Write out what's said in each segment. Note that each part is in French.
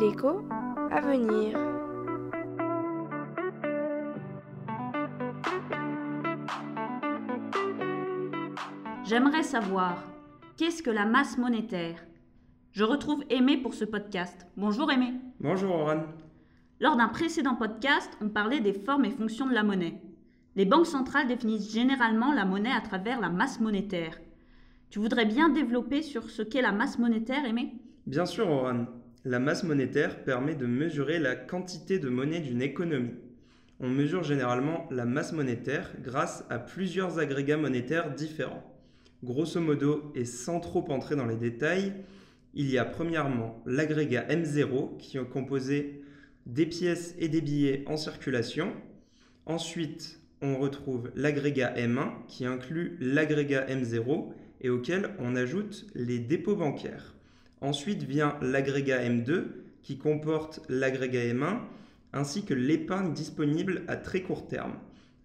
L'écho à venir. J'aimerais savoir, qu'est-ce que la masse monétaire? Je retrouve Aimé pour ce podcast. Bonjour Aimé. Bonjour Oran. Lors d'un précédent podcast, on parlait des formes et fonctions de la monnaie. Les banques centrales définissent généralement la monnaie à travers la masse monétaire. Tu voudrais bien développer sur ce qu'est la masse monétaire, Aimé? Bien sûr Oran. La masse monétaire permet de mesurer la quantité de monnaie d'une économie. On mesure généralement la masse monétaire grâce à plusieurs agrégats monétaires différents. Grosso modo, et sans trop entrer dans les détails, il y a premièrement l'agrégat M0 qui est composé des pièces et des billets en circulation. Ensuite, on retrouve l'agrégat M1 qui inclut l'agrégat M0 et auquel on ajoute les dépôts bancaires. Ensuite vient l'agrégat M2 qui comporte l'agrégat M1 ainsi que l'épargne disponible à très court terme.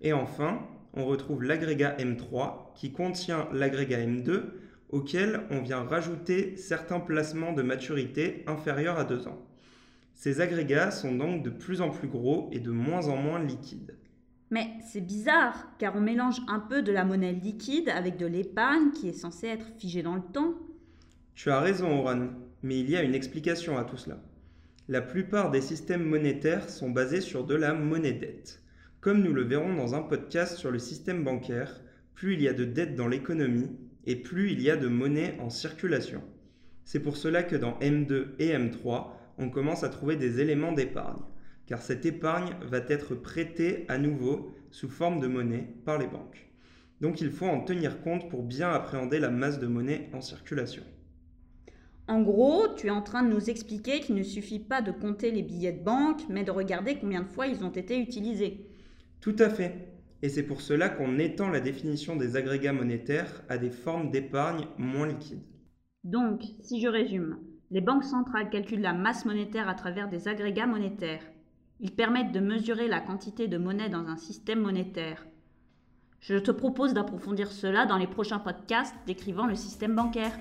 Et enfin, on retrouve l'agrégat M3 qui contient l'agrégat M2 auquel on vient rajouter certains placements de maturité inférieurs à 2 ans. Ces agrégats sont donc de plus en plus gros et de moins en moins liquides. Mais c'est bizarre, car on mélange un peu de la monnaie liquide avec de l'épargne qui est censée être figée dans le temps. Tu as raison, Oran, mais il y a une explication à tout cela. La plupart des systèmes monétaires sont basés sur de la monnaie-dette. Comme nous le verrons dans un podcast sur le système bancaire, plus il y a de dette dans l'économie et plus il y a de monnaie en circulation. C'est pour cela que dans M2 et M3, on commence à trouver des éléments d'épargne, car cette épargne va être prêtée à nouveau sous forme de monnaie par les banques. Donc il faut en tenir compte pour bien appréhender la masse de monnaie en circulation. En gros, tu es en train de nous expliquer qu'il ne suffit pas de compter les billets de banque, mais de regarder combien de fois ils ont été utilisés. Tout à fait. Et c'est pour cela qu'on étend la définition des agrégats monétaires à des formes d'épargne moins liquides. Donc, si je résume, les banques centrales calculent la masse monétaire à travers des agrégats monétaires. Ils permettent de mesurer la quantité de monnaie dans un système monétaire. Je te propose d'approfondir cela dans les prochains podcasts décrivant le système bancaire.